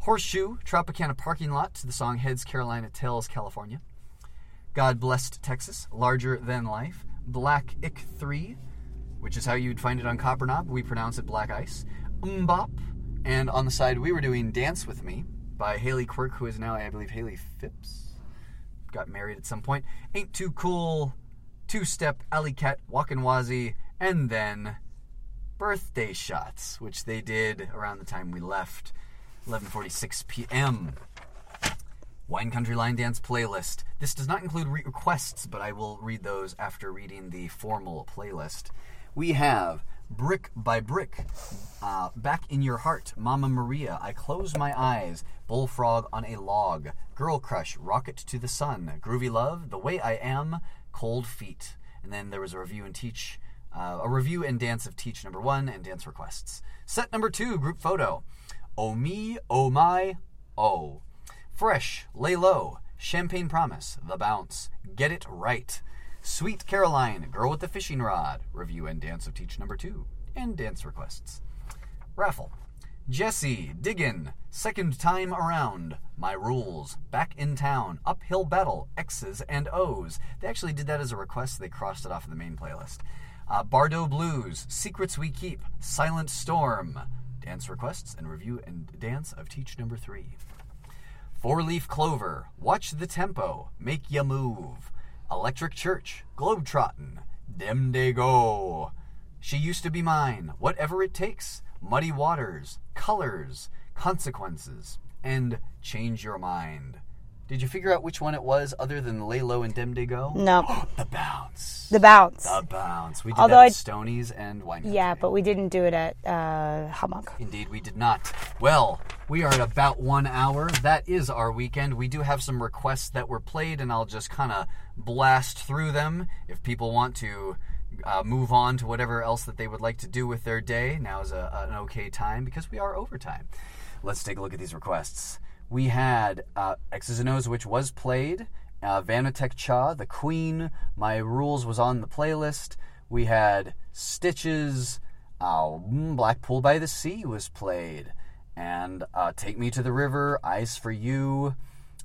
Horseshoe, Tropicana Parking Lot to the song Heads Carolina Tails California. God Blessed Texas, Larger Than Life. Black Ick 3, which is how you'd find it on Copper Knob. We pronounce it Black Ice. Umbop. And on the side, we were doing Dance With Me by Haley Quirk, who is now, I believe, Haley Phipps got married at some point. Ain't Too Cool, Two Step, Alley Cat, Walkin' Wazzy, and then Birthday Shots, which they did around the time we left, 11:46 p.m. Wine Country Line Dance playlist. This does not include re- requests, but I will read those after reading the formal playlist. We have Brick by Brick, uh, Back in Your Heart, Mama Maria, I Close My Eyes, Bullfrog on a Log, Girl Crush, Rocket to the Sun, Groovy Love, The Way I Am, Cold Feet. And then there was a review and teach, uh, a review and dance of Teach number one and dance requests. Set number two, group photo. Oh me, oh my, oh. Fresh, Lay Low, Champagne Promise, The Bounce, Get It Right. Sweet Caroline, Girl with the Fishing Rod, review and dance of Teach number two, and dance requests. Raffle. Jesse, Diggin, Second Time Around, My Rules, Back in Town, Uphill Battle, X's and O's. They actually did that as a request, they crossed it off of the main playlist. Uh, Bardo Blues, Secrets We Keep, Silent Storm, Dance requests and review and dance of teach number three. Four leaf clover, watch the tempo, make ya move. Electric church, globetrottin', dem de go. She used to be mine, whatever it takes. Muddy waters, colors, consequences, and change your mind. Did you figure out which one it was other than Lay Low and Dem de Go? No, The bounce. the bounce. The bounce. We did Although that at Stoney's and Wine yeah, but we didn't do it at uh, HopMonk. Indeed, we did not. Well, we are at about one hour. That is our weekend. We do have some requests that were played, and I'll just kind of blast through them. If people want to uh, move on to whatever else that they would like to do with their day, now is a, an okay time because we are overtime. Let's take a look at these requests. We had uh, X's and O's, which was played. Uh, Vanatech Cha, The Queen, My Rules was on the playlist. We had Stitches, uh, mm, Blackpool by the Sea was played, and uh, Take Me to the River, Eyes for You,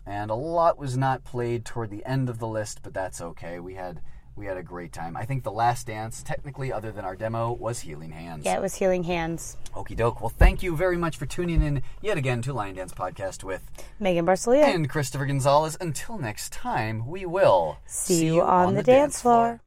and a lot was not played toward the end of the list, but that's okay. We had we had a great time. I think the last dance, technically, other than our demo, was Healing Hands. Yeah, it was Healing Hands. Okie doke. Well, thank you very much for tuning in yet again to Line Dance Podcast with Megan Barcelia. and Christopher Gonzalez. Until next time, we will See you on the dance floor.